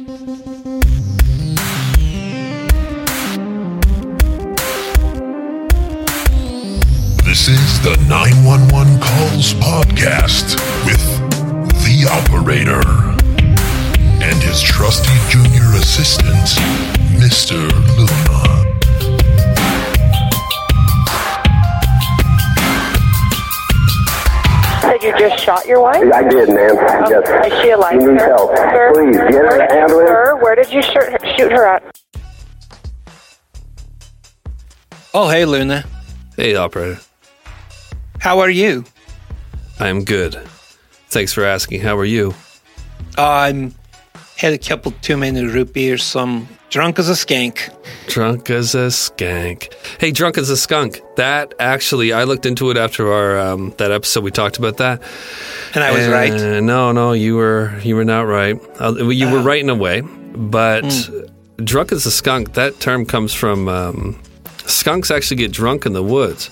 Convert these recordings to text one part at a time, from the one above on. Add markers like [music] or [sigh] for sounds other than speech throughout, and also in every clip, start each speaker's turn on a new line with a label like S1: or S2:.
S1: This is the 911 Calls Podcast with the operator and his trusty junior assistant, Mr. Luna.
S2: Said you just shot your wife?
S3: I did, ma'am. yes.
S2: Oh, Is she alive,
S3: She needs
S2: sir?
S3: help.
S2: Sir,
S3: Please, get her
S2: where,
S3: an ambulance.
S2: Sir, where did you shoot her, shoot her at?
S4: Oh, hey, Luna.
S5: Hey, operator.
S4: How are you?
S5: I'm good. Thanks for asking. How are you?
S4: I'm had a couple too many root beers, so I'm drunk as a skank.
S5: Drunk as a skank. Hey, drunk as a skunk. That actually, I looked into it after our um, that episode. We talked about that.
S4: And I was
S5: Uh,
S4: right.
S5: No, no, you were you were not right. Uh, you
S4: Oh.
S5: were right in a way, but
S4: Hmm.
S5: drunk as a skunk. That term comes from um, skunks. Actually, get drunk in the woods.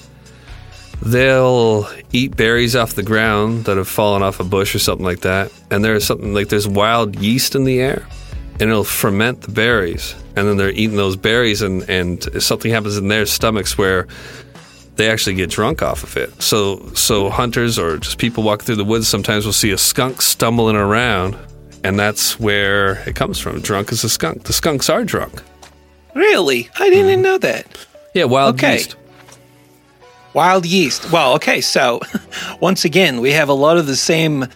S5: They'll eat berries off the ground that have fallen off a bush or something like that, and there's something like there's wild yeast in the air, and it'll ferment the berries, and then they're eating those berries, and and something happens in their stomachs where they actually get drunk off of it. So so hunters or just people walking through the woods sometimes will see a skunk stumbling around, and that's where it comes from. Drunk as a skunk. The skunks are drunk.
S4: Really? I didn't mm-hmm. know that.
S5: Yeah, wild
S4: Okay.
S5: yeast.
S4: Wild yeast. Well, okay, so [laughs] once again, we have a lot of the same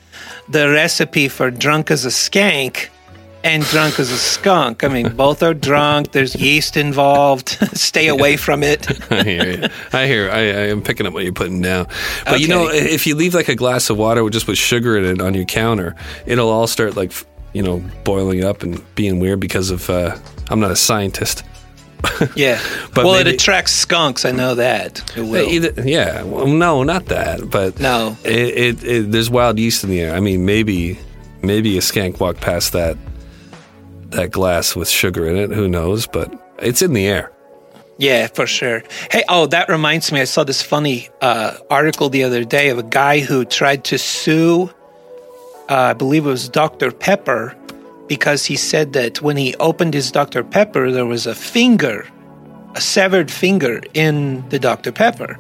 S4: the recipe for drunk as a skank and drunk as a skunk. I mean, both are drunk. There's yeast involved. [laughs] Stay away from it. [laughs]
S5: I hear you. I hear. I, I am picking up what you're putting down. But you know, if you leave like a glass of water with just with sugar in it on your counter, it'll all start like you know boiling up and being weird because of. Uh, I'm not a scientist. [laughs]
S4: Yeah.
S5: But
S4: well,
S5: maybe-
S4: it attracts skunks. I know that. It will.
S5: Either, yeah. Well, no, not that. But
S4: No.
S5: it, it, it there's wild yeast in the air. I mean, maybe maybe a skank walked past that that glass with sugar in it. Who knows? But it's in the air.
S4: Yeah, for sure. Hey, oh, that reminds me. I saw this funny uh, article the other day of a guy who tried to sue, uh, I believe it was Dr. Pepper, because he said that when he opened his Dr. Pepper, there was a finger, a severed finger in the Dr. Pepper.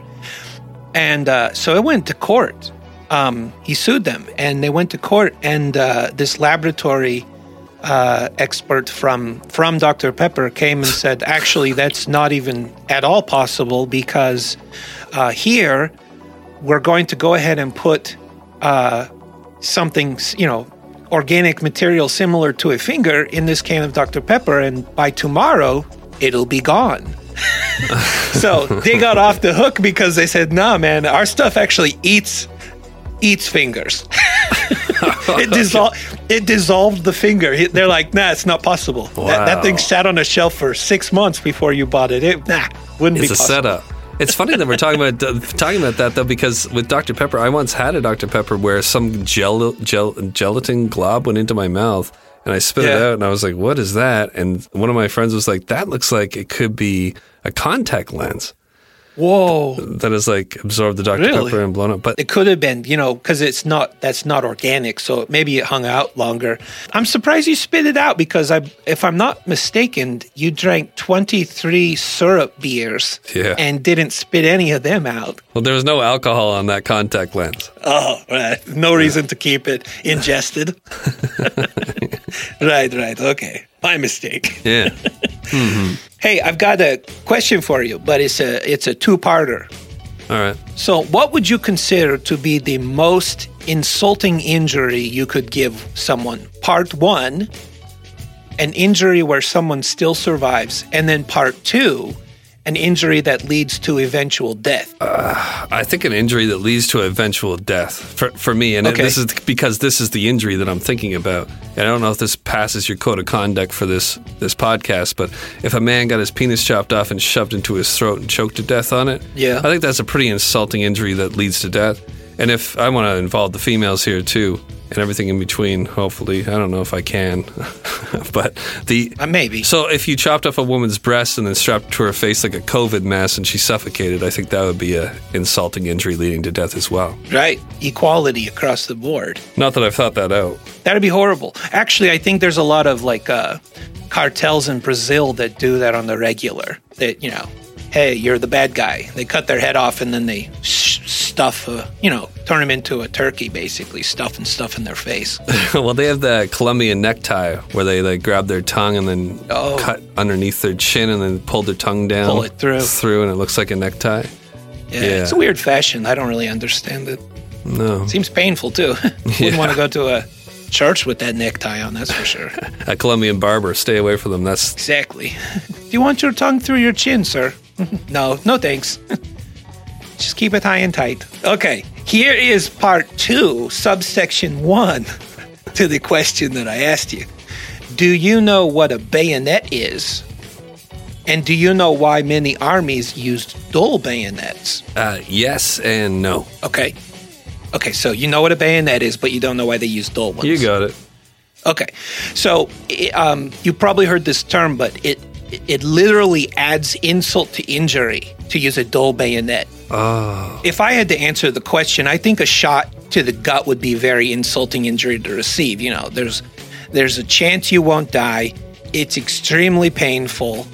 S4: And uh, so it went to court. Um, he sued them, and they went to court, and uh, this laboratory uh, expert from from Dr. Pepper came and said, [laughs] actually, that's not even at all possible because uh, here we're going to go ahead and put uh, something, you know, organic material similar to a finger in this can of Dr. Pepper, and by tomorrow it'll be gone. [laughs] so they got off the hook because they said, "Nah, man, our stuff actually eats eats fingers." [laughs] it dissolved. It dissolved the finger. They're like, "Nah, it's not possible. That, that thing sat on a shelf for six months before you bought it. It nah, wouldn't
S5: It's
S4: be
S5: a
S4: possible."
S5: setup. It's funny that we're talking about uh, talking about that though, because with Dr Pepper, I once had a Dr Pepper where some gel, gel gelatin glob went into my mouth, and I spit it out, and I was like, "What is that?" And one of my friends was like, "That looks like it could be a contact lens
S4: Whoa.
S5: that has like absorbed the Dr
S4: Really?
S5: Pepper and blown up." But
S4: It could have been, you know, because it's not that's not organic, so maybe it hung out longer. I'm surprised you spit it out because I, if I'm not mistaken, you drank 23 syrup beers
S5: Yeah.
S4: and didn't spit any of them out.
S5: well, there was no alcohol on that contact lens.
S4: Oh, right. No reason to keep it ingested. [laughs] [laughs] right, right. Okay. My mistake. [laughs]
S5: Yeah. Mm-hmm.
S4: Hey, I've got a question for you, but it's a it's a two-parter.
S5: All right.
S4: So, what would you consider to be the most insulting injury you could give someone? Part one, an injury where someone still survives. And then part two, an injury that leads to eventual death.
S5: Uh, I think an injury that leads to eventual death for, for me, and
S4: Okay.
S5: this is because this is the injury that I'm thinking about. And I don't know if this passes your code of conduct for this this podcast, but if a man got his penis chopped off and shoved into his throat and choked to death on it,
S4: Yeah.
S5: I think that's a pretty insulting injury that leads to death. And if I want to involve the females here too, and everything in between, hopefully, I don't know if I can, [laughs] but the
S4: Uh, maybe.
S5: so if you chopped off a woman's breast and then strapped to her face like a COVID mask and she suffocated, I think that would be a insulting injury leading to death as well.
S4: Right? Equality across the board.
S5: Not that I've thought that out.
S4: That'd be horrible. Actually, I think there's a lot of like uh, cartels in Brazil that do that on the regular. That you know, hey, you're the bad guy. They cut their head off and then they sh- stuff, uh, you know, turn them into a turkey, basically, stuff and stuff in their face. [laughs]
S5: well, they have the Colombian necktie where they like grab their tongue and then
S4: Oh.
S5: cut underneath their chin and then pull their tongue down,
S4: Pull it through.
S5: through, and it looks like a necktie.
S4: Yeah,
S5: Yeah.
S4: it's a weird fashion. I don't really understand it.
S5: No,
S4: Seems painful too. [laughs] Wouldn't want to go to a church with that necktie on. That's for sure. [laughs]
S5: a Colombian barber, stay away from them. That's
S4: Exactly. Do you want your tongue through your chin, sir? no, no thanks. Just keep it high and tight. Okay, here is part two, subsection one, [laughs] to the question that I asked you. Do you know what a bayonet is? And do you know why many armies used dull bayonets?
S5: uh, yes and no.
S4: Okay. Okay, so you know what a bayonet is, but you don't know why they use dull ones.
S5: You got it.
S4: Okay, so um, you probably heard this term, but it it literally adds insult to injury to use a dull bayonet.
S5: Oh,
S4: If I had to answer the question, I think a shot to the gut would be a very insulting injury to receive. You know, there's there's a chance you won't die. It's extremely painful.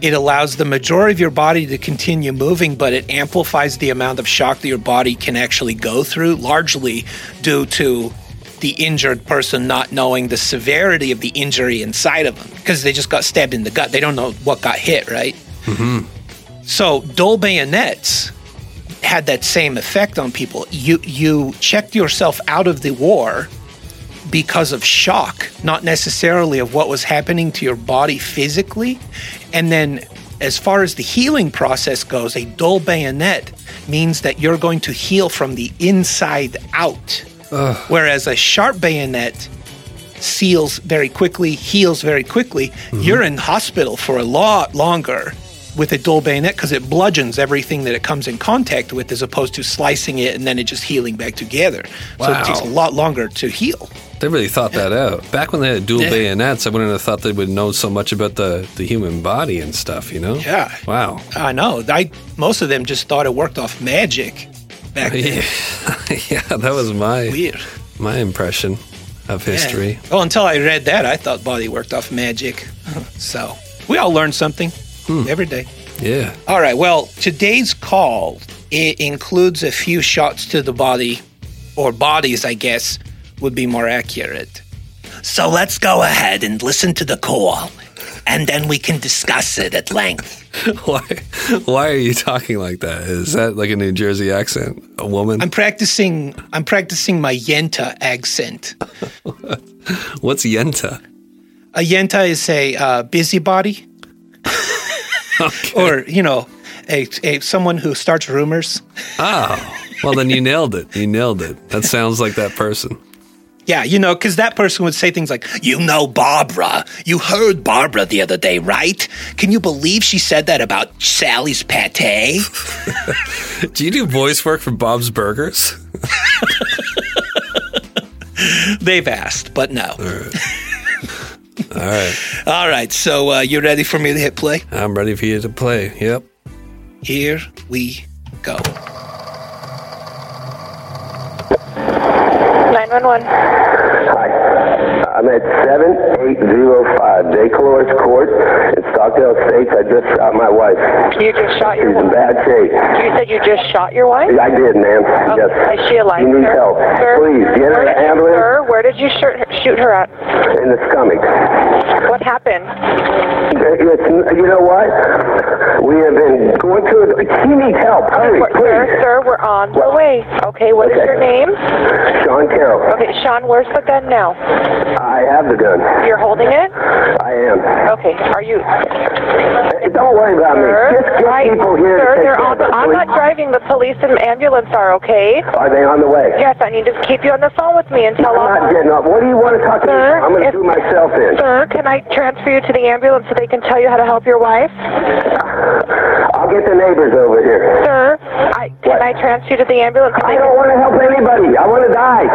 S4: It allows the majority of your body to continue moving, but it amplifies the amount of shock that your body can actually go through, largely due to the injured person not knowing the severity of the injury inside of them because they just got stabbed in the gut. They don't know what got hit, right? Mm-hmm. So, dull bayonets had that same effect on people. You you checked yourself out of the war because of shock, not necessarily of what was happening to your body physically. And then as far as the healing process goes, a dull bayonet means that you're going to heal from the inside out. Whereas a sharp bayonet seals very quickly, heals very quickly. Mm-hmm. You're in hospital for a lot longer with a dull bayonet because it bludgeons everything that it comes in contact with as opposed to slicing it and then it just healing back together.
S5: Wow.
S4: So it takes a lot longer to heal.
S5: they really thought that out. Back when they had dual
S4: Yeah.
S5: bayonets, I wouldn't have thought they would know so much about the, the human body and stuff, you know?
S4: Yeah.
S5: Wow.
S4: I know. I most of them just thought it worked off magic back then.
S5: Yeah, [laughs] yeah, that was my
S4: Weird.
S5: my impression of history.
S4: Yeah. Well, until I read that, I thought body worked off magic. so we all learned something every day.
S5: Yeah.
S4: All right. Well, today's call it includes a few shots to the body, or bodies, I guess, would be more accurate. So let's go ahead and listen to the call, and then we can discuss it at length. [laughs]
S5: Why why are you talking like that? Is that like a New Jersey accent? A woman?
S4: I'm practicing. I'm practicing my Yenta accent. [laughs]
S5: What's Yenta?
S4: A Yenta is a uh, busybody, or you know, a, a someone who starts rumors.
S5: Oh. Well then you nailed it. You nailed it. That sounds like that person.
S4: Yeah, you know, because that person would say things like, You know, Barbara. You heard Barbara the other day, right? Can you believe she said that about Sally's pate? [laughs]
S5: Do you do voice work for Bob's Burgers? [laughs]
S4: They've asked, but no.
S5: All right. [laughs]
S4: All right, so uh, you ready for me to hit play?
S5: I'm ready for you to play. Yep.
S4: Here we go.
S2: 911.
S3: I'm at 7805 Decolores Court in Stockdale Estates. I just shot my wife.
S2: You just shot your wife?
S3: She's in bad shape.
S2: You said you just shot your wife?
S3: I did, ma'am.
S2: Oh,
S3: yes.
S2: Is she alive? Sir?
S3: help.
S2: Sir,
S3: Please, get her
S2: where
S3: an
S2: did you-
S3: ambulance
S2: Sir, where did you shoot her, shoot her at?
S3: in the stomach.
S2: What happened?
S3: It's, you know what? We have been going to it. She needs help. Hurry, please.
S2: sir, sir, we're on the way. Okay, what is
S3: Okay.
S2: your name?
S3: Sean Carroll.
S2: Okay, Sean, where's the gun now?
S3: Uh, I have the gun.
S2: You're holding it?
S3: I am.
S2: Okay, are you?
S3: don't worry about me.
S2: Sir,
S3: Just get
S2: I-
S3: people here
S2: sir,
S3: to take
S2: they're
S3: care
S2: on
S3: of the
S2: I'm not driving. The police and ambulance are okay.
S3: Are they on the way?
S2: Yes, I need to keep you on the phone with me until
S3: I'm not getting up. What do you want to talk to me
S2: Sir,
S3: about? I'm going to do myself in.
S2: Sir, can I transfer you to the ambulance so they can tell you how to help your wife?
S3: I'll get the neighbors over here.
S2: Sir, I, can I transfer you to the ambulance?
S3: I don't
S2: can,
S3: want to help anybody. I want to die.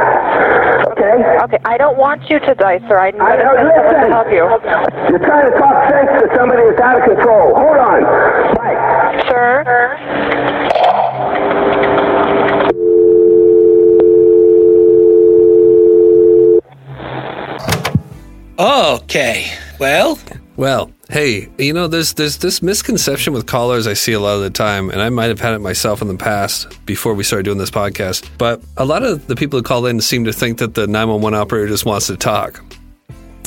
S3: Okay?
S2: okay, I don't want you to die, sir. I'm
S3: I
S2: going to
S3: don't listen.
S2: to help you.
S3: You're trying to talk sense to somebody that's out of control. Hold on. Mike.
S2: Sir?
S4: Okay. Well,
S5: Well, hey, you know, there's there's this misconception with callers I see a lot of the time, and I might have had it myself in the past before we started doing this podcast. But a lot of the people who call in seem to think that the 911 operator just wants to talk,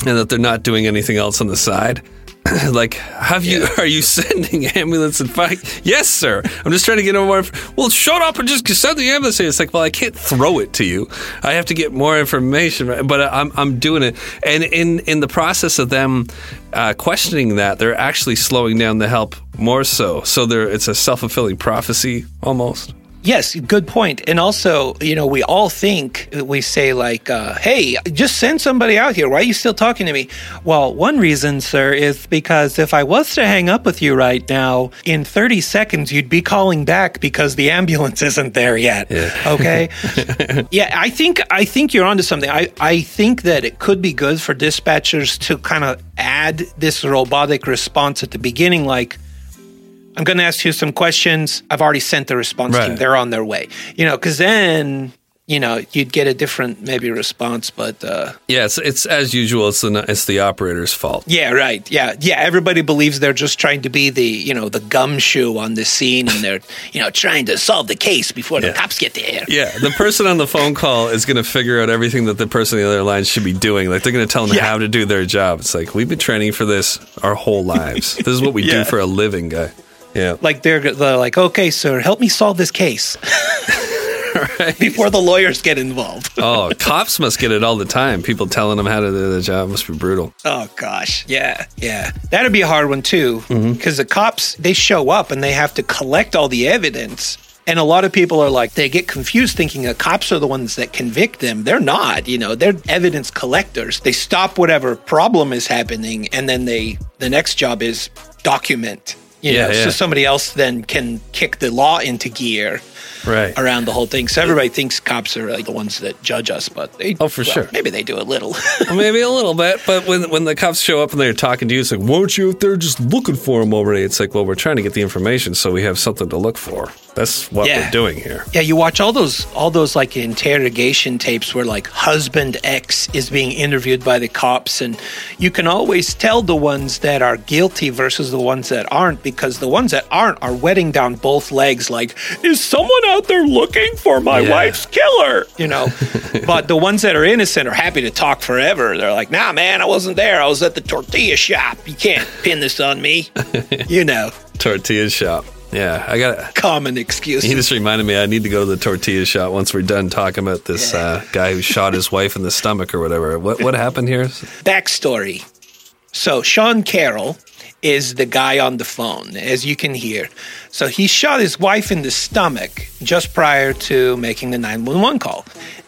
S5: and that they're not doing anything else on the side. [clears throat] like, have you are you [laughs] sending ambulance and fire? Yes, sir. I'm just trying to get more. Well, shut up and just send the ambulance. here. It's like, well, I can't throw it to you. I have to get more information. But I'm I'm doing it, and in in the process of them uh, questioning that, they're actually slowing down the help more so. So there, it's a self fulfilling prophecy almost.
S4: Yes, good point. And also, you know, we all think we say like, uh, "Hey, just send somebody out here. Why are you still talking to me?" Well, one reason, sir, is because if I was to hang up with you right now, in 30 seconds you'd be calling back because the ambulance [laughs] isn't there yet. Okay? [laughs] yeah, I think I think you're onto something. I I think that it could be good for dispatchers to kind of add this robotic response at the beginning like I'm going to ask you some questions. I've already sent the response team.
S5: Right.
S4: They're on their way. You know, because then, you know, you'd get a different maybe response. But uh,
S5: Yeah, it's it's as usual. It's the it's the operator's fault.
S4: yeah, right. Yeah, yeah. Everybody believes they're just trying to be the you know the gumshoe on the scene, and they're you know trying to solve the case before the cops get there.
S5: Yeah, the person on the phone call is going to figure out everything that the person on the other line should be doing. Like they're going to tell them
S4: Yeah.
S5: how to do their job. It's like we've been training for this our whole lives. this is what we [laughs]
S4: Yeah.
S5: do for a living, guy. Yeah,
S4: Like they're they're like, okay, sir, help me solve this case [laughs] before the lawyers get involved. [laughs]
S5: oh, cops must get it all the time. People telling them how to do their job must be brutal.
S4: Oh gosh, yeah, yeah, that'd be a hard one too, mm-hmm. because the cops they show up and they have to collect all the evidence, and a lot of people are like they get confused thinking the cops are the ones that convict them. They're not, you know, they're evidence collectors. They stop whatever problem is happening, and then they the next job is document. You
S5: Yeah,
S4: know,
S5: yeah.
S4: so somebody else then can kick the law into gear
S5: Right.
S4: around the whole thing. So everybody thinks cops are like the ones that judge us, but they
S5: Oh, for
S4: well,
S5: sure.
S4: maybe they do a little.
S5: Maybe a little bit, but when when the cops show up and they're talking to you, it's like, "Weren't you out there just looking for him already?" It's like, "Well, we're trying to get the information so we have something to look for." That's what
S4: Yeah.
S5: we're doing here.
S4: Yeah, you watch all those all those like interrogation tapes where like husband X is being interviewed by the cops and you can always tell the ones that are guilty versus the ones that aren't because the ones that aren't are wetting down both legs like is someone out there looking for my
S5: Yeah.
S4: wife's killer, you know. [laughs] but the ones that are innocent are happy to talk forever. They're like, "Nah, man, I wasn't there. I was at the tortilla shop. You can't pin this on me." [laughs] you know,
S5: Tortilla shop. Yeah, I got. [laughs]
S4: common excuse.
S5: He just reminded me I need to go to the tortilla shop once we're done talking about this uh, guy who shot his wife in the stomach or whatever. What what happened here?
S4: backstory. So Sean Carroll is the guy on the phone, as you can hear. So he shot his wife in the stomach just prior to making the 911 call.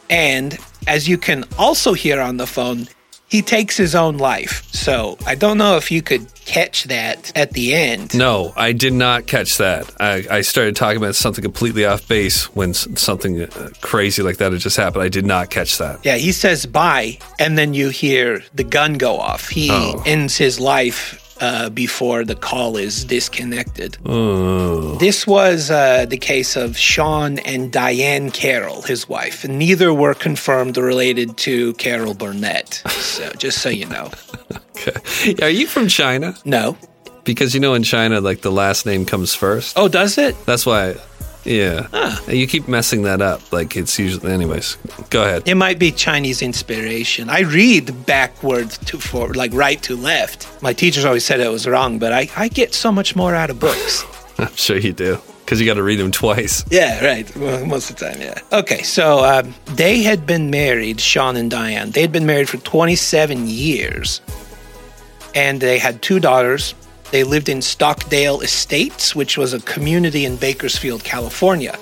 S4: And as you can also hear on the phone, he takes his own life. So I don't know if you could catch that at the end.
S5: No, I did not catch that. I, I started talking about something completely off base when something uh, crazy like that had just happened. I did not catch that.
S4: Yeah, he says bye, and then you hear the gun go off. He
S5: Oh.
S4: ends his life uh, before the call is disconnected.
S5: Oh,
S4: This was uh, the case of Sean and Diane Carroll, his wife. Neither were confirmed related to Carol Burnett. So, just so you know.
S5: okay. Are you from China?
S4: No.
S5: Because you know in China, like the last name comes first.
S4: Oh, does it?
S5: That's why. Yeah. You keep messing that up. Like it's usually. Anyways, go ahead.
S4: It might be Chinese inspiration. I read backward to forward, like right to left. My teachers always said it was wrong, but I, I get so much more out of books. [laughs]
S5: I'm sure you do. Because you got to read them twice.
S4: Yeah, right. Well, most of the time, yeah. Okay, so um, they had been married, Sean and Diane. They had been married for 27 years. And they had two daughters. They lived in Stockdale Estates, which was a community in Bakersfield, California.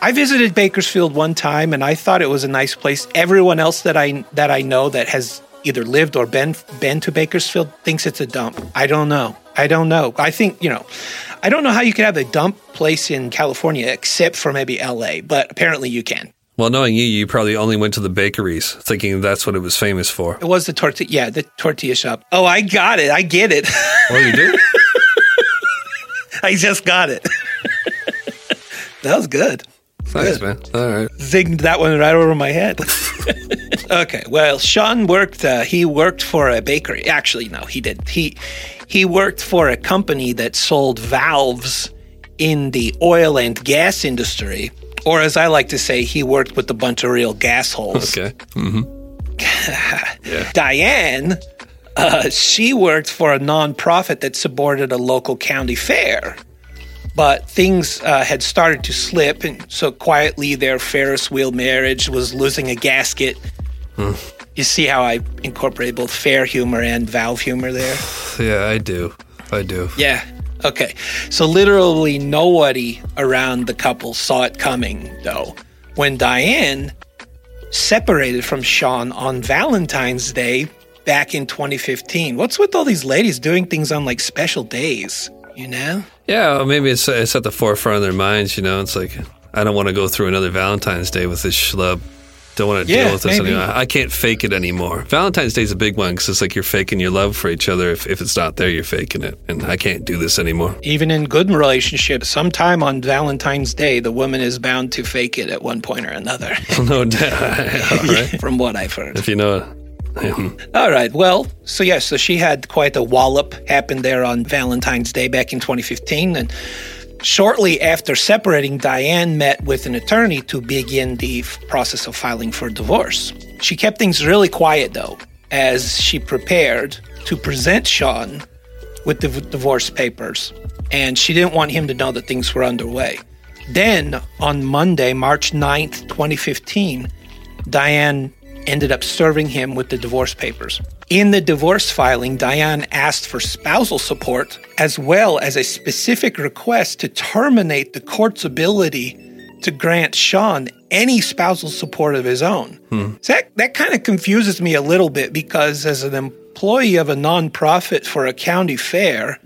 S4: I visited Bakersfield one time and I thought it was a nice place. Everyone else that I that I know that has either lived or been been to Bakersfield thinks it's a dump. I don't know. I don't know. I think, you know, I don't know how you could have a dump place in California except for maybe LA, but apparently you can.
S5: Well, knowing you, you probably only went to the bakeries thinking that's what it was famous for.
S4: It was the tortilla, yeah, the tortilla shop. Oh, I got it. I get it.
S5: Oh, you did? [laughs]
S4: I just got it. [laughs] that was good.
S5: nice, man. All right.
S4: Zinged that one right over my head. [laughs] okay, well, Sean worked. Uh, he worked for a bakery. Actually, no, he did. He he worked for a company that sold valves in the oil and gas industry, or as I like to say, he worked with a bunch of real gas holes.
S5: Okay. [laughs]
S4: Diane, uh, she worked for a nonprofit that supported a local county fair. But things uh, had started to slip, and so quietly their Ferris wheel marriage was losing a gasket. You see how I incorporated both fair humor and valve humor there? [sighs]
S5: Yeah, I do. I do.
S4: Yeah. Okay. So literally nobody around the couple saw it coming, though. When Diane separated from Sean on Valentine's Day back in 2015. What's with all these ladies doing things on like special days? You know?
S5: Yeah, well, maybe it's it's at the forefront of their minds. You know, it's like I don't want to go through another Valentine's Day with this schlub. Don't want to
S4: Yeah,
S5: deal with this
S4: maybe.
S5: anymore. I can't fake it anymore. Valentine's Day is a big one because it's like you're faking your love for each other. If, if it's not there, you're faking it, and I can't do this anymore.
S4: Even in good relationships, sometime on Valentine's Day, the woman is bound to fake it at one point or another, [laughs] oh,
S5: no doubt. [laughs] Right. [laughs]
S4: from what I've heard.
S5: If you know it.
S4: All right. Well, so yes, so she had quite a wallop happen there on Valentine's Day back in 2015. And shortly after separating, Diane met with an attorney to begin the process of filing for divorce. She kept things really quiet, though, as she prepared to present Sean with the divorce papers. And she didn't want him to know that things were underway. Then, on Monday, March 9th, 2015, Diane ended up serving him with the divorce papers. In the divorce filing, Diane asked for spousal support as well as a specific request to terminate the court's ability to grant Sean any spousal support of his own. Hmm. So that, that kind of confuses me a little bit because as an employee of a nonprofit for a county fair,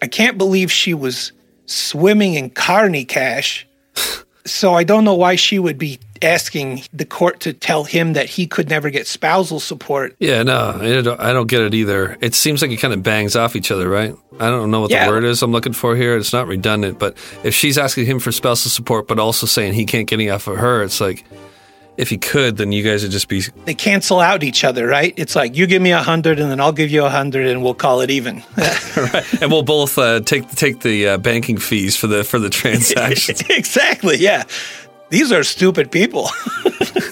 S4: I can't believe she was swimming in carney cash. [laughs] So I don't know why she would be asking the court to tell him that he could never get spousal support.
S5: Yeah, no, I don't, I don't get it either. It seems like it kind of bangs off each other, right? I don't know what
S4: Yeah.
S5: the word is I'm looking for here. It's not redundant, but if she's asking him for spousal support, but also saying he can't get any off of her, it's like, if he could, then you guys would just be
S4: They cancel out each other, right? It's like you give me a hundred and then I'll give you a hundred and we'll call it even. [laughs]
S5: and we'll both uh, take take the uh, banking fees for the for the [laughs] transactions.
S4: exactly. Yeah. These are stupid people.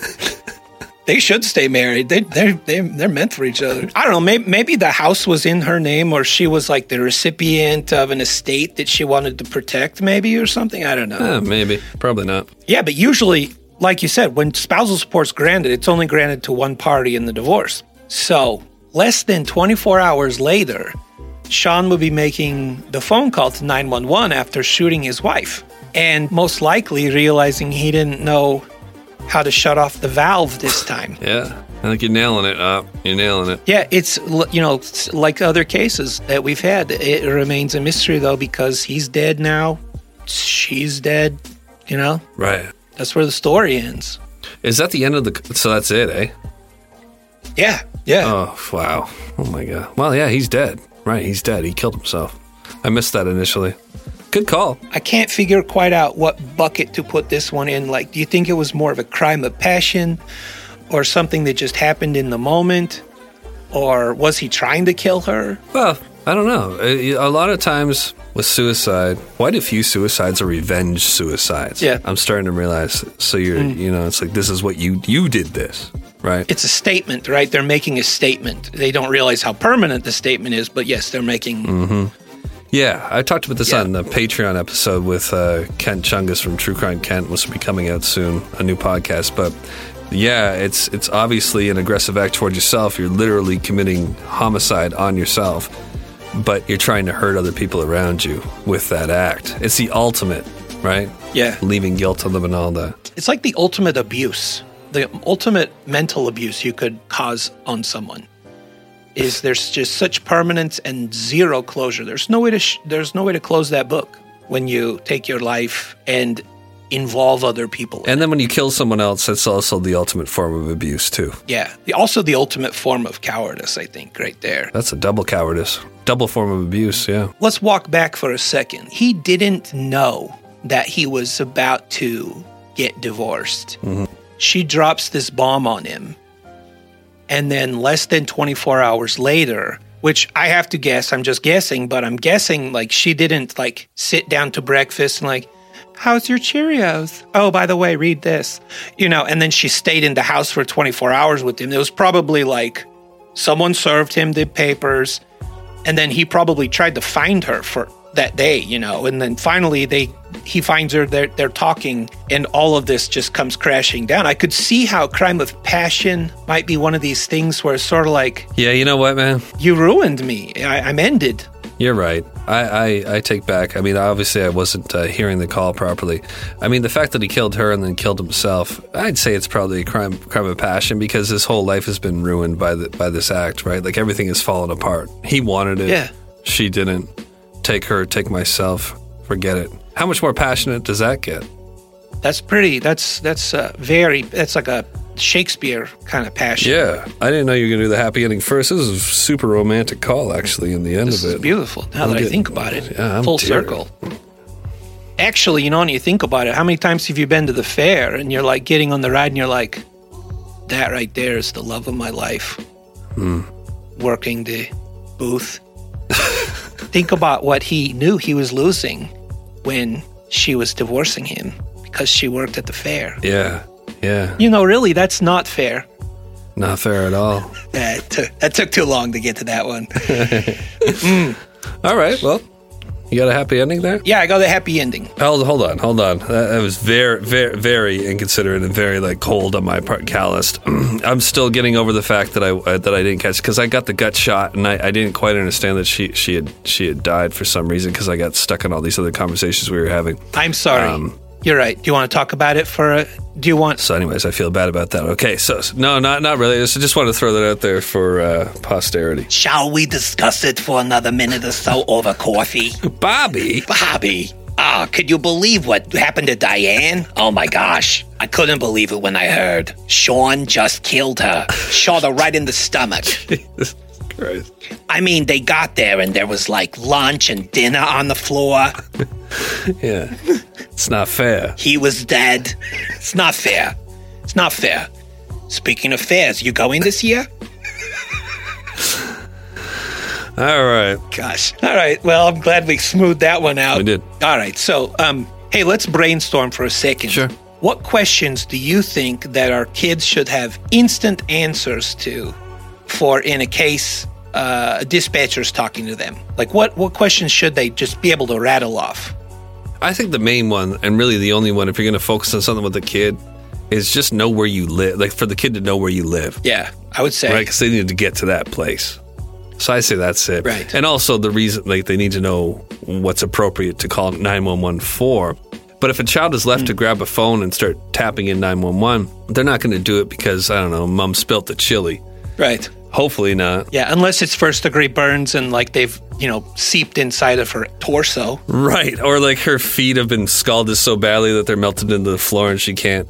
S4: [laughs] they should stay married. They they're they, they're meant for each other. I don't know. Maybe maybe the house was in her name, or she was like the recipient of an estate that she wanted to protect, maybe or something. I don't know.
S5: Maybe, probably not.
S4: Yeah, but usually, like you said, when spousal support's granted, it's only granted to one party in the divorce. So, less than 24 hours later, Sean would be making the phone call to 911 after shooting his wife, and most likely realizing he didn't know how to shut off the valve this [sighs] time.
S5: Yeah, I think you're nailing it. Uh, you're nailing it.
S4: Yeah, it's you know it's like other cases that we've had. It remains a mystery though because he's dead now, she's dead. You know,
S5: Right.
S4: that's where the story ends.
S5: Is that the end of the? So that's it, eh?
S4: Yeah, yeah.
S5: Oh wow. Oh my god. Well, yeah, he's dead. Right, he's dead. He killed himself. I missed that initially. Good call.
S4: I can't figure quite out what bucket to put this one in. Like, do you think it was more of a crime of passion or something that just happened in the moment? Or was he trying to kill her?
S5: Well, I don't know. Uh, a a lot of times with suicide, quite a few suicides are revenge suicides.
S4: Yeah.
S5: I'm starting to realize. So you're, you know, it's like this is what you you did this, right?
S4: It's a statement, right? They're making a statement. They don't realize how permanent the statement is, but yes, they're making.
S5: Yeah, I talked about this
S4: Yeah.
S5: on the Patreon episode with uh, Kent Chungus from True Crime Kent, which will be coming out soon, a new podcast. But yeah, it's it's obviously an aggressive act toward yourself. You're literally committing homicide on yourself. But you're trying to hurt other people around you with that act. It's the ultimate, right?
S4: Yeah.
S5: Leaving guilt on them and all that.
S4: It's like the ultimate abuse, the ultimate mental abuse you could cause on someone. Is there's just such permanence and zero closure. There's no way to sh- there's no way to close that book when you take your life and involve other people.
S5: And then when you kill someone else, that's also the ultimate form of abuse, too.
S4: Yeah. The, also, the ultimate form of cowardice, I think, right there.
S5: That's a double cowardice, double form of abuse, yeah.
S4: Let's walk back for a second. He didn't know that he was about to get divorced. Mm-hmm. She drops this bomb on him. And then, less than 24 hours later, which I have to guess, I'm just guessing, but I'm guessing like she didn't like sit down to breakfast and like, How's your Cheerios? Oh, by the way, read this. You know, and then she stayed in the house for 24 hours with him. It was probably like someone served him the papers, and then he probably tried to find her for that day, you know, and then finally they he finds her they're they're talking and all of this just comes crashing down. I could see how crime of passion might be one of these things where it's sort of like
S5: Yeah, you know what, man?
S4: you ruined me. I, I'm ended.
S5: You're right. I, I, I take back. I mean, obviously, I wasn't uh, hearing the call properly. I mean, the fact that he killed her and then killed himself, I'd say it's probably a crime crime of passion because his whole life has been ruined by the by this act, right? Like everything has fallen apart. He wanted it.
S4: Yeah.
S5: She didn't. Take her. Take myself. Forget it. How much more passionate does that get?
S4: That's pretty. That's that's uh, very. That's like a Shakespeare kind of passion.
S5: Yeah, I didn't know you were gonna do the happy ending first. This is a super romantic call, actually. In the end
S4: This
S5: of
S4: is
S5: it,
S4: beautiful. Now that I think about it,
S5: Yeah, I'm
S4: full
S5: tearing.
S4: circle. Actually, you know, when you think about it, how many times have you been to the fair and you're like getting on the ride and you're like, that right there is the love of my life.
S5: Hmm.
S4: Working the booth. [laughs] think about what he knew he was losing when she was divorcing him because she worked at the fair.
S5: Yeah, yeah,
S4: You know, really, that's not fair.
S5: not fair at all. [laughs]
S4: That, took- that took too long to get to that one. [laughs]
S5: All right, well, you got a happy ending there.
S4: Yeah, I got a happy ending.
S5: Hold, hold on, hold on. That, that was very, very, very inconsiderate and very like cold on my part, calloused. [clears throat] I'm still getting over the fact that I uh, that I didn't catch because I got the gut shot and I, I didn't quite understand that she she had she had died for some reason because I got stuck in all these other conversations we were having.
S4: I'm sorry.
S5: Um,
S4: You're right. Do you want to talk about it for a? Do you want?
S5: So, anyways, I feel bad about that. Okay, so no, not not really. I just, just wanted to throw that out there for uh, posterity.
S6: Shall we discuss it for another minute or so over coffee? [laughs]
S5: Bobby,
S6: Bobby, ah, could you believe what happened to Diane? Oh my gosh. I couldn't believe it when I heard. Sean just killed her. Shot her right in the stomach. [laughs]
S5: Christ.
S6: I mean, they got there and there was like lunch and dinner on the floor. [laughs]
S5: Yeah, it's not fair.
S6: He was dead. It's not fair. It's not fair. Speaking of fairs, you going this year? [laughs]
S5: All right,
S4: Gosh. All right. Well, I'm glad we smoothed that one out.
S5: We did.
S4: All right. So, um, hey, let's brainstorm for a second.
S5: Sure.
S4: What questions do you think that our kids should have instant answers to for in a case uh, a dispatcher's talking to them? Like, what what questions should they just be able to rattle off?
S5: I think the main one, and really the only one, if you're going to focus on something with the kid, is just know where you live. Like for the kid to know where you live,
S4: Yeah, I would say.
S5: right? Because they need to get to that place. So I say that's it.
S4: Right.
S5: And also the reason, like they need to know what's appropriate to call 911 for. But if a child is left to grab a phone and start tapping in 911, they're not going to do it because I don't know, mom spilt the chili.
S4: Right.
S5: Hopefully not.
S4: Yeah, unless it's first degree burns and like they've you know seeped inside of her torso.
S5: Right. Or like her feet have been scalded so badly that they're melted into the floor and she can't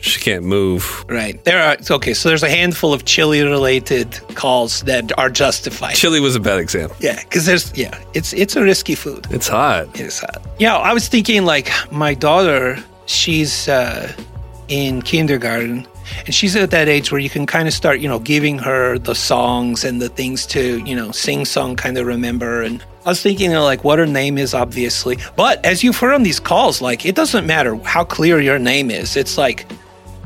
S5: she can't move.
S4: Right. There are okay. So there's a handful of chili related calls that are justified.
S5: Chili was a bad example.
S4: Yeah, because there's yeah, it's it's a risky food.
S5: It's hot.
S4: It is hot. Yeah, I was thinking like my daughter, she's uh, in kindergarten, and she's at that age where you can kind of start, you know, giving her the songs and the things to, you know, sing song, kind of remember. And I was thinking, you know, like what her name is, obviously. But as you've heard on these calls, like it doesn't matter how clear your name is. It's like,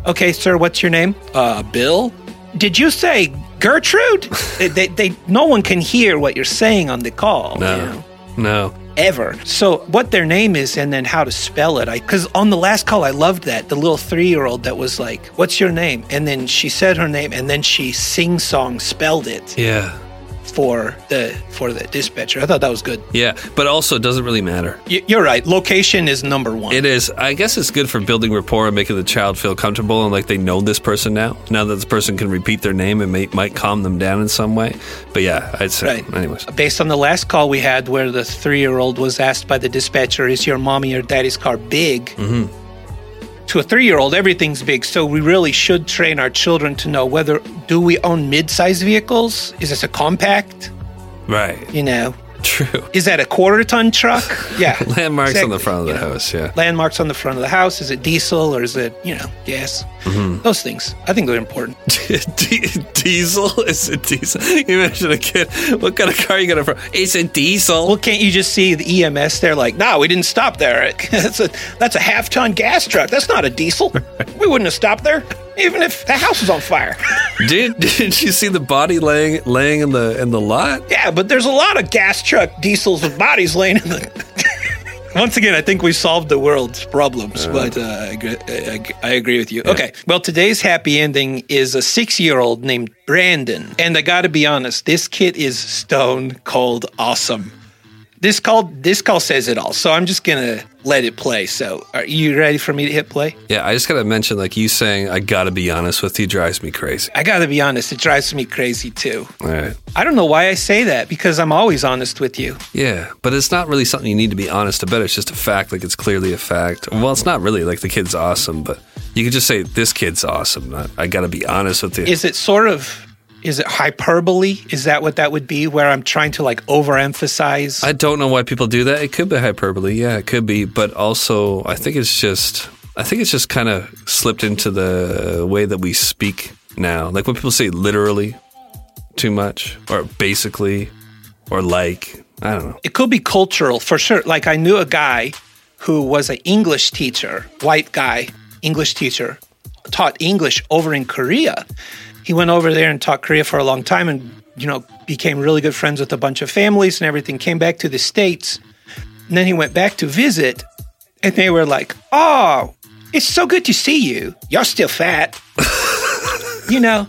S4: okay, sir, what's your name? Uh, Bill. Did you say Gertrude? [laughs] they, they, they, no one can hear what you're saying on the call.
S5: No.
S4: you know?
S5: No.
S4: Ever. So what their name is and then how to spell it. I because on the last call I loved that the little three year old that was like, "What's your name?" and then she said her name and then she sing song spelled it.
S5: Yeah.
S4: For the for the dispatcher. I thought that was good.
S5: Yeah, but also it doesn't really matter.
S4: Y- You're right. Location is number one.
S5: It is. I guess it's good for building rapport and making the child feel comfortable and like they know this person now. Now that this person can repeat their name it may, might calm them down in some way. But yeah, I'd say.
S4: Right.
S5: Anyways.
S4: Based on the last call we had, where the three-year-old was asked by the dispatcher, "Is your mommy or daddy's car big?" Mm-hmm. To a three-year-old, everything's big. So we really should train our children to know whether do we own mid-sized vehicles? Is this a compact?
S5: Right.
S4: You know,
S5: True.
S4: is that a quarter-ton truck? [laughs] Yeah.
S5: Landmarks on the front of the
S4: You know,
S5: house. Yeah.
S4: Landmarks on the front of the house. Is it diesel or is it you know gas?
S5: Mm-hmm.
S4: Those things. I think they're important. [laughs]
S5: D- diesel? Is it diesel? [laughs] You mentioned a kid. What kind of car you got from? It's a diesel.
S4: Well, can't you just see the EMS? They're like, no, we didn't stop there. that's a that's a half ton gas truck. That's not a diesel. we wouldn't have stopped there, even if the house was on fire. [laughs]
S5: Did Did you see the body laying laying in the in the lot?
S4: yeah, but there's a lot of gas truck diesels with bodies laying in the. [laughs] Once again, I think we solved the world's problems, but uh, I, agree, I, I agree with you. Okay, well, today's happy ending is a six year old named Brandon. And I got to be honest, this kid is stone cold awesome. This call, this call says it all. So I'm just going to let it play. So are you ready for me to hit play?
S5: Yeah, I just gotta mention, like you saying, I gotta be honest with you, drives me crazy.
S4: I got to be honest, it drives me crazy too.
S5: All right.
S4: I don't know why I say that because I'm always honest with you.
S5: Yeah, but it's not really something you need to be honest about. It's just a fact. Like it's clearly a fact. Well, it's not really like the kid's awesome, but you could just say this kid's awesome. Not, I gotta be honest with you.
S4: is it sort of is it hyperbole is that what that would be where i'm trying to like overemphasize
S5: I don't know why people do that. It could be hyperbole. Yeah, it could be. But also, I think it's just, I think it's just kind of slipped into the way that we speak now. Like when people say literally too much, or basically, or like, I don't know.
S4: it could be cultural for sure like i knew a guy who was an english teacher white guy english teacher taught english over in korea he went over there and taught korea for a long time and you know became really good friends with a bunch of families and everything came back to the states. And then he went back to visit and they were like oh it's so good to see you. You're still fat. [laughs] You know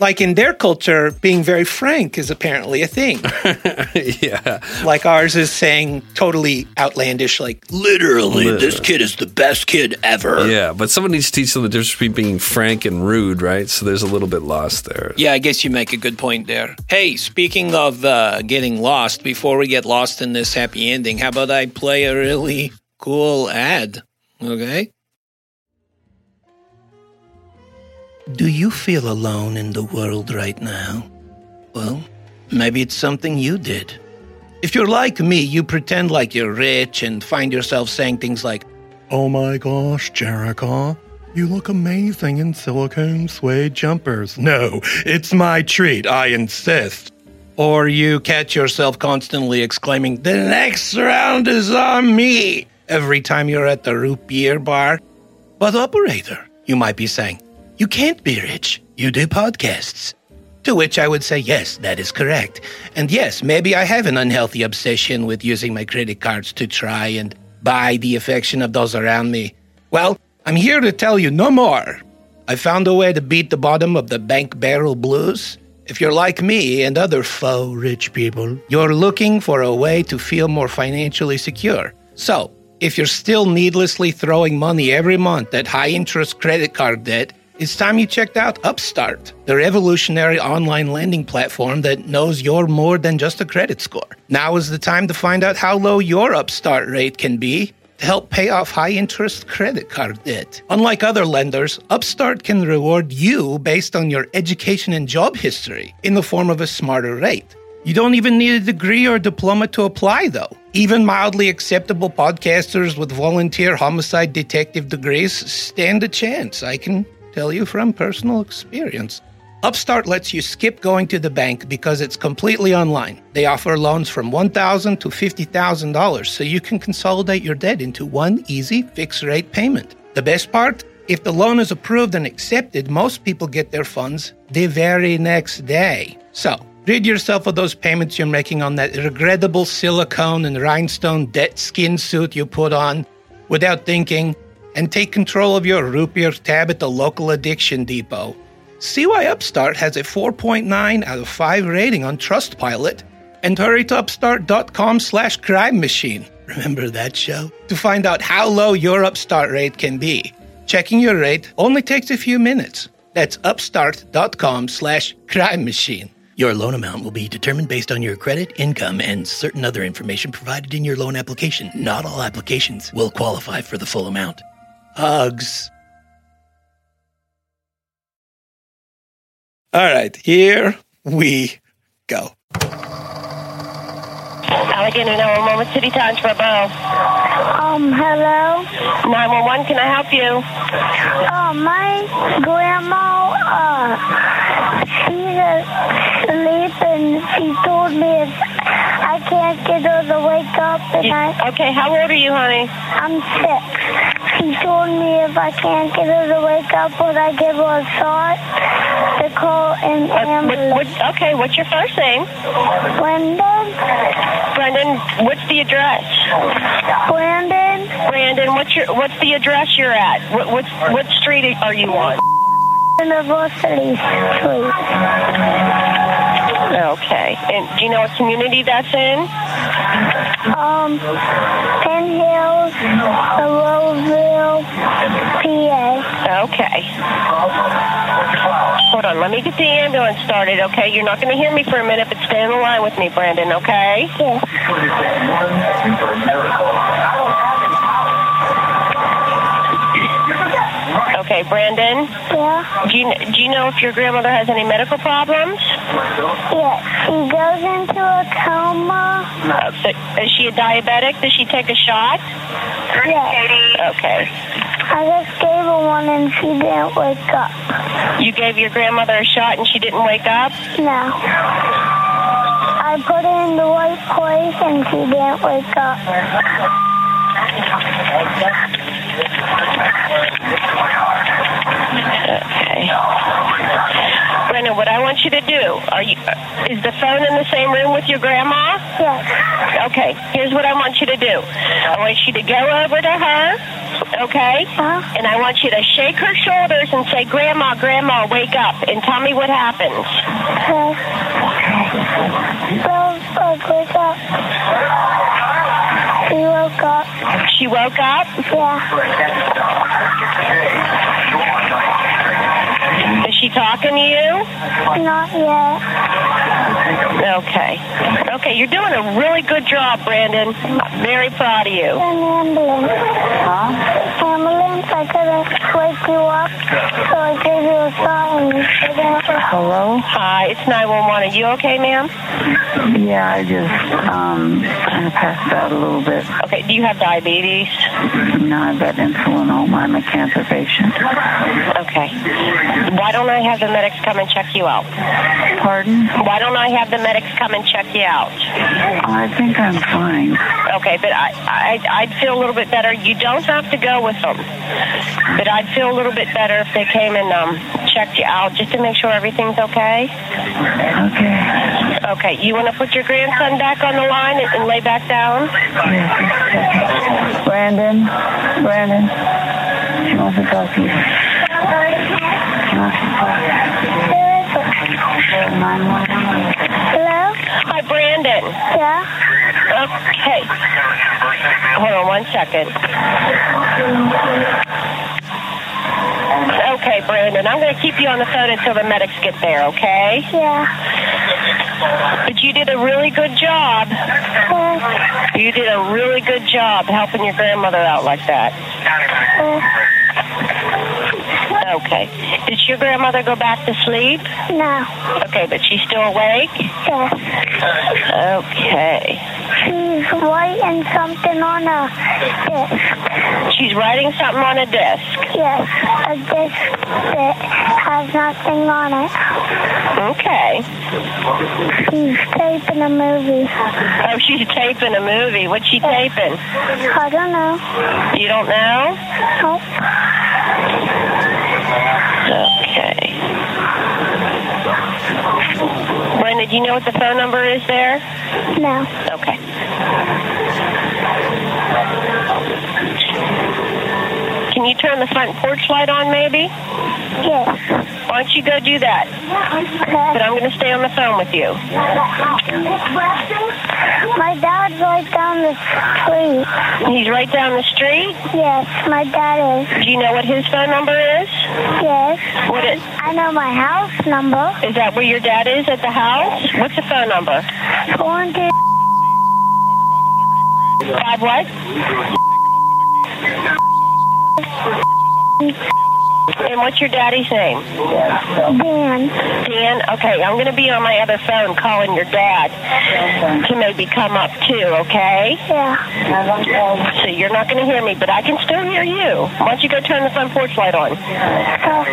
S4: like in their culture being very frank is apparently a thing [laughs]
S5: yeah,
S4: like ours is saying totally outlandish, like
S6: Literally, this kid is the best kid ever.
S5: yeah. But someone needs to teach them the difference between being frank and rude, right? So there's a little bit lost there.
S4: Yeah, I guess you make a good point there. Hey, speaking of uh, getting lost, before we get lost in this happy ending, how about I play a really cool ad? Okay. Do you feel alone in the world right now? Well, maybe it's something you did. If you're like me, you pretend like you're rich and find yourself saying things like,
S7: Oh my gosh, Jericho. You look amazing in silicone suede jumpers. No, it's my treat, I insist.
S4: Or you catch yourself constantly exclaiming, The next round is on me, every time you're at the root beer bar. But, operator, you might be saying, You can't be rich. You do podcasts. To which I would say, Yes, that is correct. And yes, maybe I have an unhealthy obsession with using my credit cards to try and buy the affection of those around me. Well, I'm here to tell you no more. I found a way to beat the bottom of the bank barrel blues. If you're like me and other faux rich people, you're looking for a way to feel more financially secure. So, if you're still needlessly throwing money every month at high interest credit card debt, it's time you checked out Upstart, the revolutionary online lending platform that knows you're more than just a credit score. Now is the time to find out how low your Upstart rate can be to help pay off high interest credit card debt. Unlike other lenders, Upstart can reward you based on your education and job history in the form of a smarter rate. You don't even need a degree or diploma to apply, though. Even mildly acceptable podcasters with volunteer homicide detective degrees stand a chance, I can tell you from personal experience. Upstart lets you skip going to the bank because it's completely online. They offer loans from 1,000 to $50,000 so you can consolidate your debt into one easy fixed rate payment. The best part? If the loan is approved and accepted, most people get their funds the very next day. So, rid yourself of those payments you're making on that regrettable silicone and rhinestone debt skin suit you put on without thinking and take control of your root beer tab at the local addiction depot. See why Upstart has a 4.9 out of 5 rating on Trustpilot and hurry to upstart.com slash crime machine. [laughs] Remember that show? To find out how low your Upstart rate can be. Checking your rate only takes a few minutes. That's upstart.com slash crime machine.
S8: Your loan amount will be determined based on your credit, income, and certain other information provided in your loan application. Not all applications will qualify for the full amount.
S4: Hugs. All right, here we go.
S9: Allegheny 911 with City Times for a bow.
S10: Um, hello?
S9: 911, can I help you?
S10: Uh, my grandma, uh, she's asleep and she told me if I can't get her to wake up and I...
S9: Okay, how old are you, honey?
S10: I'm six. She told me if I can't get her to wake up, would I give her a shot to call an
S9: Uh, what,
S10: ambulance?
S9: what, okay, what's your first name?
S10: Brendan?
S9: Brendan, what's the address?
S10: Brandon?
S9: Brandon, what's your what's the address you're at? What what, what street are you on?
S10: University Street.
S9: Okay, and do you know what community that's in?
S10: Um, Penn Hills, Roseville, PA.
S9: Okay. Hold on, let me get the ambulance started, okay? You're not going to hear me for a minute, but stay on the line with me, Brandon, okay?
S10: Yes.
S9: Okay, Brandon,
S10: Yeah.
S9: do you, do you know if your grandmother has any medical problems?
S10: Yes. She goes into a coma.
S9: Uh, so, is she a diabetic? Does she take a shot?
S10: Yes.
S9: Okay.
S10: I just gave her one and she didn't wake up.
S9: You gave your grandmother a shot and she didn't wake up?
S10: No. I put her in the right place and she didn't wake up.
S9: Okay. Brandon, what I want you to do, are you is the phone in the same room with your grandma?
S10: Yes.
S9: Okay, here's what I want you to do. I want you to go over to her, okay?
S10: Huh?
S9: And I want you to shake her shoulders and say, Grandma, Grandma, wake up, and tell me what happens.
S10: Okay. So, like, wake up. She woke up.
S9: She woke up?
S10: Yeah.
S9: Is she talking to you?
S10: Not yet.
S9: Okay. Okay, you're doing a really good job, Brandon. I'm very proud of you.
S10: An ambulance. Huh? Ambulance, I couldn't wake you up, so I gave you a sign.
S9: Hello? Hi, it's 911. Are you okay, ma'am?
S11: Yeah, I just um kind of passed out a little bit.
S9: Okay, do you have diabetes?
S11: No, I've got insulinoma. I'm a cancer patient.
S9: Okay. Why don't I have the medics come and check you out?
S11: Pardon?
S9: Why don't I have the medics come and check you out?
S11: I think I'm fine.
S9: Okay, but I, I, I'd feel a little bit better. You don't have to go with them, but I'd feel a little bit better if they came and um, checked you out just to make sure everything's okay.
S11: Okay.
S9: Okay, you want to put your grandson back on the line and, and lay back down?
S11: Brandon, Brandon, she wants to talk to you. She wants to talk to you. 911.
S10: Hello?
S9: Hi, Brandon.
S10: Yeah?
S9: Okay. Hold on one second. Okay, Brandon, I'm going to keep you on the phone until the medics get there, okay?
S10: Yeah.
S9: But you did a really good job. You did a really good job helping your grandmother out like that. Okay. Did your grandmother go back to sleep?
S10: No.
S9: Okay, but she's still awake?
S10: Yes.
S9: Okay.
S10: She's writing something on a disc.
S9: She's writing something on a disc.
S10: Yes, a disc that has nothing on it.
S9: Okay.
S10: She's taping a movie.
S9: Oh, she's taping a movie. What's she taping?
S10: I don't know.
S9: You don't know?
S10: Nope.
S9: Okay. Brenda, do you know what the phone number is there?
S10: No.
S9: Okay. can you turn the front porch light on, maybe?
S10: Yes.
S9: Why don't you go do that? Okay. But I'm going to stay on the phone with you.
S10: My dad's right down the street.
S9: He's right down the street?
S10: Yes, my dad is.
S9: Do you know what his phone number is?
S10: Yes.
S9: What is? it,
S10: I know my house number.
S9: is that where your dad is at the house? What's the phone number?
S10: One, two,
S9: Five what? And what's your daddy's name?
S10: Dan.
S9: Dan? Okay, I'm going to be on my other phone calling your dad to maybe come up too, okay?
S10: Yeah.
S9: So you're not going to hear me, but I can still hear you. Why don't you go turn the front porch light on? Oh.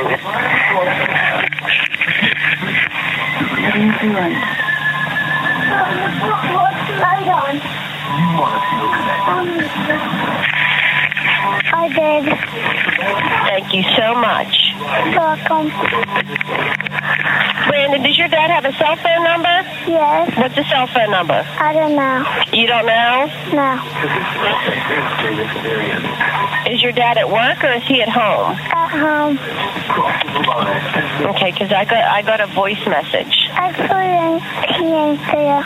S10: Light on. Oh. I did.
S9: Thank you so much.
S10: Welcome.
S9: Brandon, does your dad have a cell phone number?
S10: Yes.
S9: What's the cell phone number?
S10: I don't know.
S9: You don't know?
S10: No. [laughs]
S9: Is your dad at work or is he at home?
S10: At home.
S9: Okay, because I got I got a voice message.
S10: Actually, he ain't there.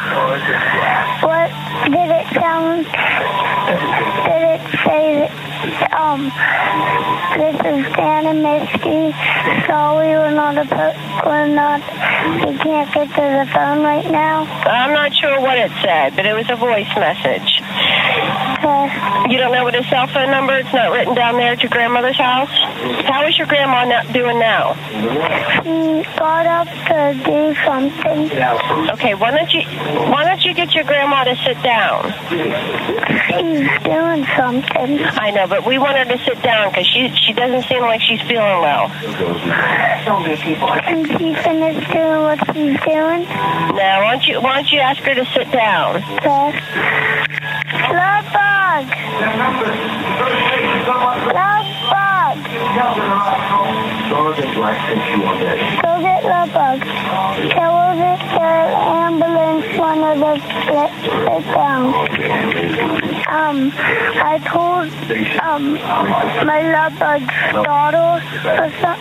S10: What did it sound? Did it say that, um, this is Dan and Misty, so we were not, a, we're not, we can't get to the phone right now?
S9: I'm not sure what it said, but it was a voice message. You don't know what his cell phone number? It's not written down there at your grandmother's house. How is your grandma not doing now?
S10: She got up to do something.
S9: Okay, why don't you why don't you get your grandma to sit down?
S10: She's doing something.
S9: I know, but we want her to sit down because she she doesn't seem like she's feeling well.
S10: Can she finish doing what she's doing?
S9: Now, why don't you why don't you ask her to sit down?
S10: Okay. Love bug. Love bug. Go get love bug. Tell her that the ambulance wanted to let sit down. Um, I told um my love bug's daughter or some,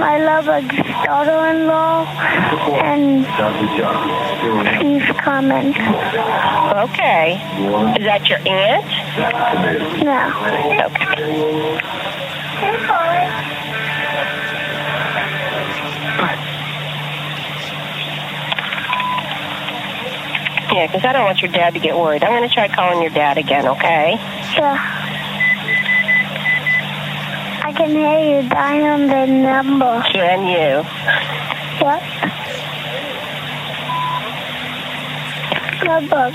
S10: my love bug's daughter-in-law, and she's coming.
S9: Okay. Is that your aunt?
S10: No.
S9: Yeah, because I don't want your dad to get worried. I'm going to try calling your dad again, okay?
S10: Yeah. I can hear you dialing the number.
S9: Can you?
S10: What? The book.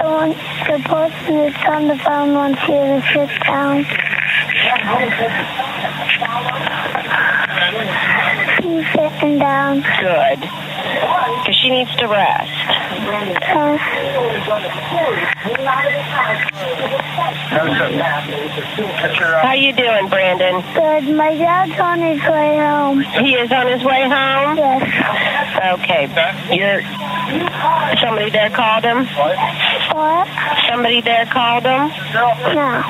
S10: The one, the person that's on the phone wants you to sit down. She's sitting down.
S9: Good. Because she needs to rest.
S10: Uh,
S9: How you doing, Brandon?
S10: good. My dad's on his way home.
S9: He is on his way home?
S10: Yes.
S9: Okay. You're somebody there called him?
S10: What?
S9: Somebody there called him?
S10: No.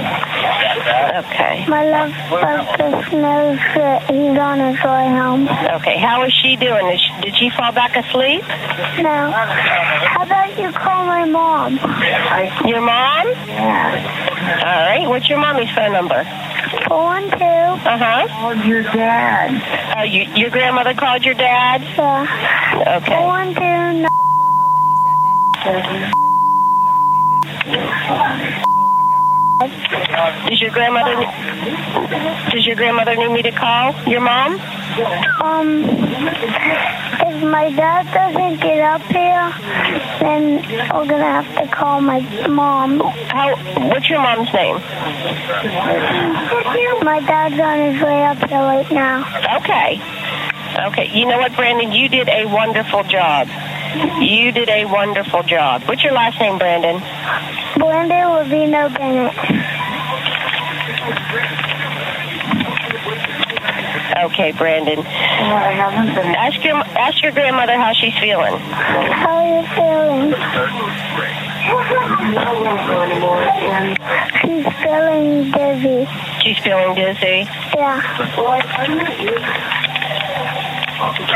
S9: Okay.
S10: My love bug just knows that he's on his way home.
S9: Okay. How is she doing? Is she, did she fall back asleep?
S10: No. How about you call my mom?
S9: Your mom? Yeah. All right. What's your mommy's phone number?
S10: Four one two.
S9: Uh huh. Called your dad. Uh, you, your grandmother called your dad?
S10: Yeah.
S9: Okay.
S10: Four one two nine.
S9: Does your grandmother Does your grandmother need me to call your mom?
S10: Um, if my dad doesn't get up here, then we're gonna have to call my mom.
S9: How? What's your mom's name?
S10: My dad's on his way up here right now.
S9: Okay. Okay. You know what, Brandon? You did a wonderful job. You did a wonderful job. What's your last name, Brandon?
S10: Brandon Lavino Bennett.
S9: Okay, Brandon. Ask your ask your grandmother how she's feeling.
S10: How are you feeling? She's feeling dizzy.
S9: She's feeling dizzy.
S10: Yeah.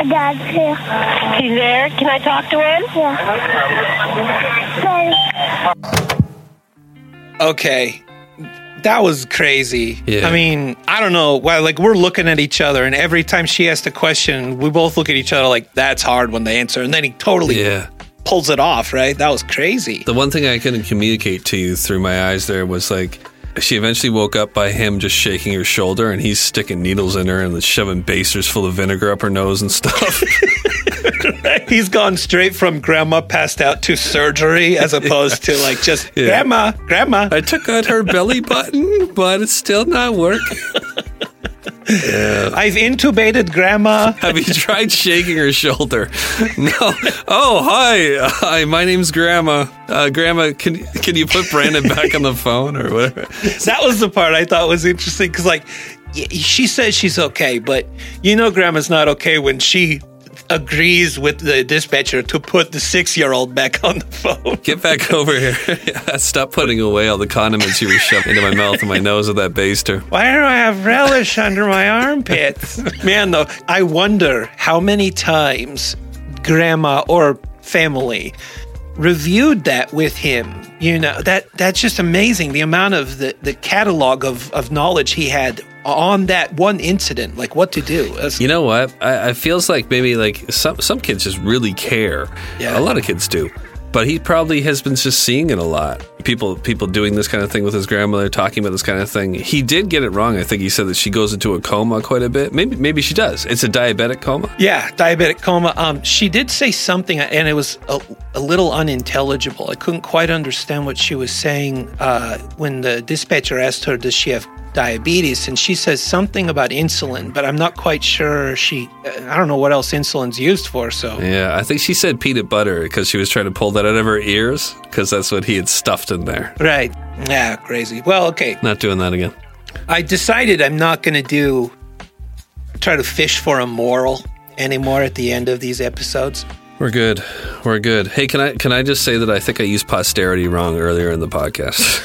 S10: Dad's here.
S9: He's there. Can I talk to him?
S10: Yeah.
S4: Okay. That was crazy.
S5: Yeah.
S4: I mean, I don't know why. Like, we're looking at each other, and every time she asked a question, we both look at each other like, that's hard when they answer. And then he totally
S5: Yeah.
S4: pulls it off, right? That was crazy.
S5: The one thing I couldn't communicate to you through my eyes there was like she eventually woke up by him just shaking her shoulder and he's sticking needles in her and shoving basers full of vinegar up her nose and stuff. [laughs]
S4: He's gone straight from grandma passed out to surgery as opposed to like just
S5: Yeah.
S4: grandma, grandma.
S5: I took out her belly button, but it's still not working.
S4: I've intubated grandma. [laughs]
S5: Have you tried shaking her shoulder? No. Oh, hi. Hi, my name's Grandma. Uh, Grandma, can can you put Brandon back on the phone or whatever?
S4: That was the part I thought was interesting because, like, she says she's okay, but you know, grandma's not okay when she agrees with the dispatcher to put the six year old back on the phone. [laughs]
S5: Get back over here. [laughs] Stop putting away all the condiments you were shoving into my mouth and my nose with that baster.
S4: Why do I have relish under my armpits? [laughs] Man, though, I wonder how many times grandma or family reviewed that with him. You know, that that's just amazing. The amount of the, the catalog of, of knowledge he had on that one incident, like what to do. That's-
S5: You know what? I, I feels like maybe like some some kids just really care.
S4: Yeah.
S5: a lot of kids do, but he probably has been just seeing it a lot. People people doing this kind of thing with his grandmother, talking about this kind of thing. He did get it wrong. I think he said that she goes into a coma quite a bit. Maybe maybe she does. It's a diabetic coma.
S4: Yeah, diabetic coma. Um, she did say something, and it was a, a little unintelligible. I couldn't quite understand what she was saying uh, when the dispatcher asked her, "Does she have diabetes?" And she says something about insulin, but I'm not quite sure. She, I don't know what else insulin's used for. So
S5: Yeah, I think she said peanut butter because she was trying to pull that out of her ears because that's what he had stuffed in there.
S4: right, yeah, crazy. Well, okay.
S5: Not doing that again.
S4: I decided I'm not going to do try to fish for a moral anymore at the end of these episodes.
S5: We're good. We're good. Hey, can I can I just say that I think I used posterity wrong earlier in the podcast?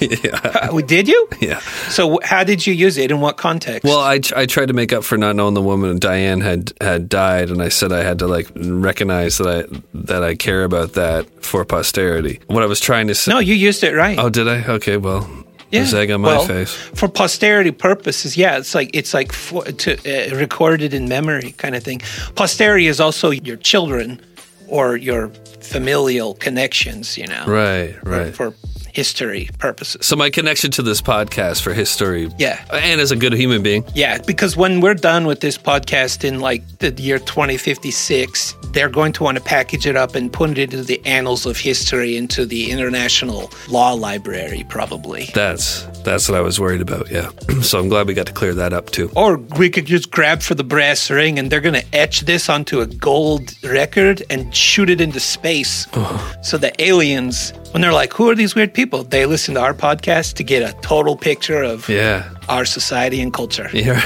S5: [laughs] yeah.
S4: Uh, did you?
S5: Yeah.
S4: So, how did you use it? In what context?
S5: Well, I, I tried to make up for not knowing the woman Diane had had died, and I said I had to like recognize that I that I care about that for posterity. What I was trying to say.
S4: no, you used it right.
S5: Oh, did I? Okay, well, there's egg on my
S4: well,
S5: face.
S4: For posterity purposes, yeah, it's like it's like for, to uh, recorded in memory kind of thing. Posterity is also your children or your familial connections, you know,
S5: Right,
S4: for-
S5: right.
S4: for history purposes.
S5: So my connection to this podcast for history,
S4: Yeah.
S5: and as a good human being,
S4: Yeah, because when we're done with this podcast in like the year 2056, they're going to want to package it up and put it into the annals of history, into the International Law Library, probably.
S5: that's that's what I was worried about. Yeah, [clears throat] so I'm glad we got to clear that up too.
S4: Or we could just grab for the brass ring and they're going to etch this onto a gold record and shoot it into space. so the aliens, when they're like, who are these weird people? They listen to our podcast to get a total picture of
S5: Yeah,
S4: our society and culture.
S5: yeah,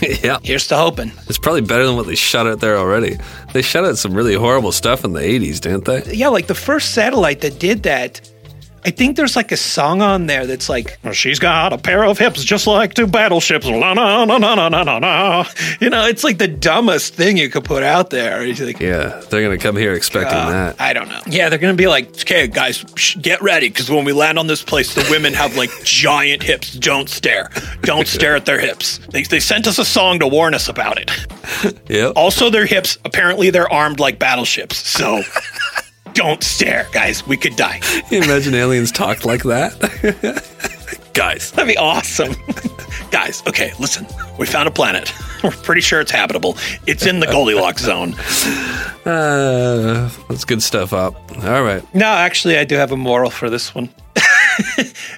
S5: [laughs] yeah.
S4: Here's to hoping.
S5: It's probably better than what they shot out there already. They shot out some really horrible stuff in the 80s, didn't they?
S4: Yeah, like the first satellite that did that. I think there's like a song on there that's like, "Well, she's got a pair of hips just like two battleships. La, na, na, na, na, na, na, na." You know, it's like the dumbest thing you could put out there. Like,
S5: Yeah, they're going to come here expecting
S4: uh,
S5: that.
S4: I don't know. Yeah, they're going to be like, okay, guys, sh- get ready because when we land on this place, the women have like [laughs] giant hips. Don't stare. Don't stare at their hips. They, they sent us a song to warn us about it. [laughs]
S5: Yep.
S4: Also, their hips, apparently, they're armed like battleships. So [laughs] don't stare, guys. We could die.
S5: You imagine aliens talked like that? [laughs] Guys.
S4: That'd be awesome. [laughs] Guys, okay, listen. We found a planet. [laughs] We're pretty sure it's habitable. It's in the Goldilocks zone.
S5: Uh, that's good stuff up. All right.
S4: No, actually, I do have a moral for this one.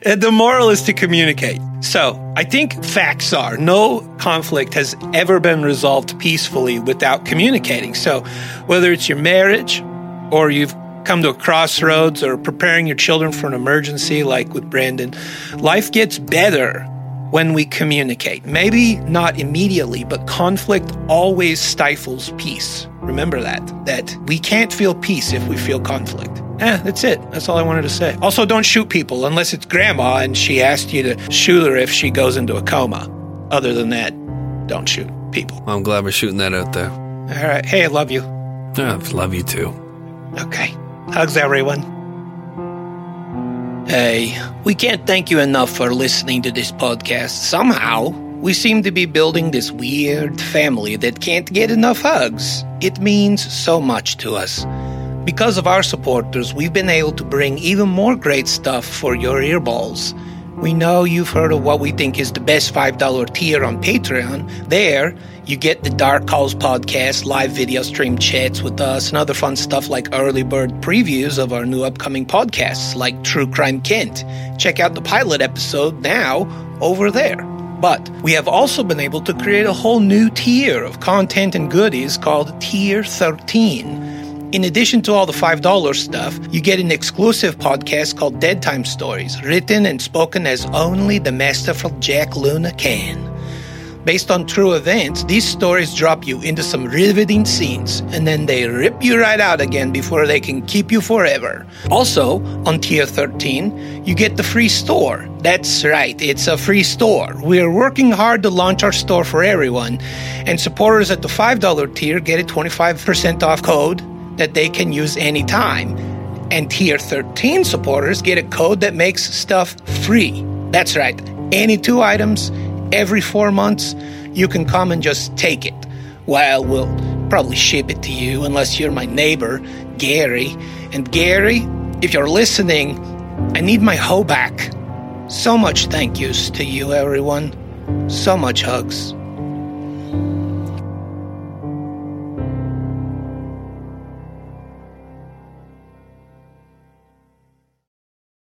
S4: the moral is to communicate. So, I think facts are no conflict has ever been resolved peacefully without communicating. So, whether it's your marriage or you've come to a crossroads or preparing your children for an emergency, like with Brandon, life gets better when we communicate. Maybe not immediately, but conflict always stifles peace. Remember that, that we can't feel peace if we feel conflict. Eh, that's it. That's all I wanted to say. Also, don't shoot people unless it's grandma and she asked you to shoot her if she goes into a coma. Other than that, don't shoot people.
S5: I'm glad we're shooting that out there.
S4: All right. Hey, I love you.
S5: Yeah, love you too.
S4: Okay. Hugs, everyone. Hey, we can't thank you enough for listening to this podcast. Somehow, we seem to be building this weird family that can't get enough hugs. It means so much to us. Because of our supporters, we've been able to bring even more great stuff for your earballs. We know you've heard of what we think is the best $5 tier on Patreon. There, you get the Dark Calls podcast, live video stream chats with us, and other fun stuff like early bird previews of our new upcoming podcasts, like True Crime Kent. Check out the pilot episode now over there. But we have also been able to create a whole new tier of content and goodies called Tier 13. In addition to all the $5 stuff, you get an exclusive podcast called Dead Time Stories, written and spoken as only the masterful Jack Luna can. Based on true events, these stories drop you into some riveting scenes, and then they rip you right out again before they can keep you forever. Also, on Tier 13, you get the free store. That's right, it's a free store. We're working hard to launch our store for everyone, and supporters at the $5 tier get a 25% off code that they can use anytime. And Tier 13 supporters get a code that makes stuff free. That's right, any two items every four months, you can come and just take it. Well, we'll probably ship it to you unless you're my neighbor, Gary. And Gary, if you're listening, I need my hoe back. So much thank yous to you, everyone. So much hugs.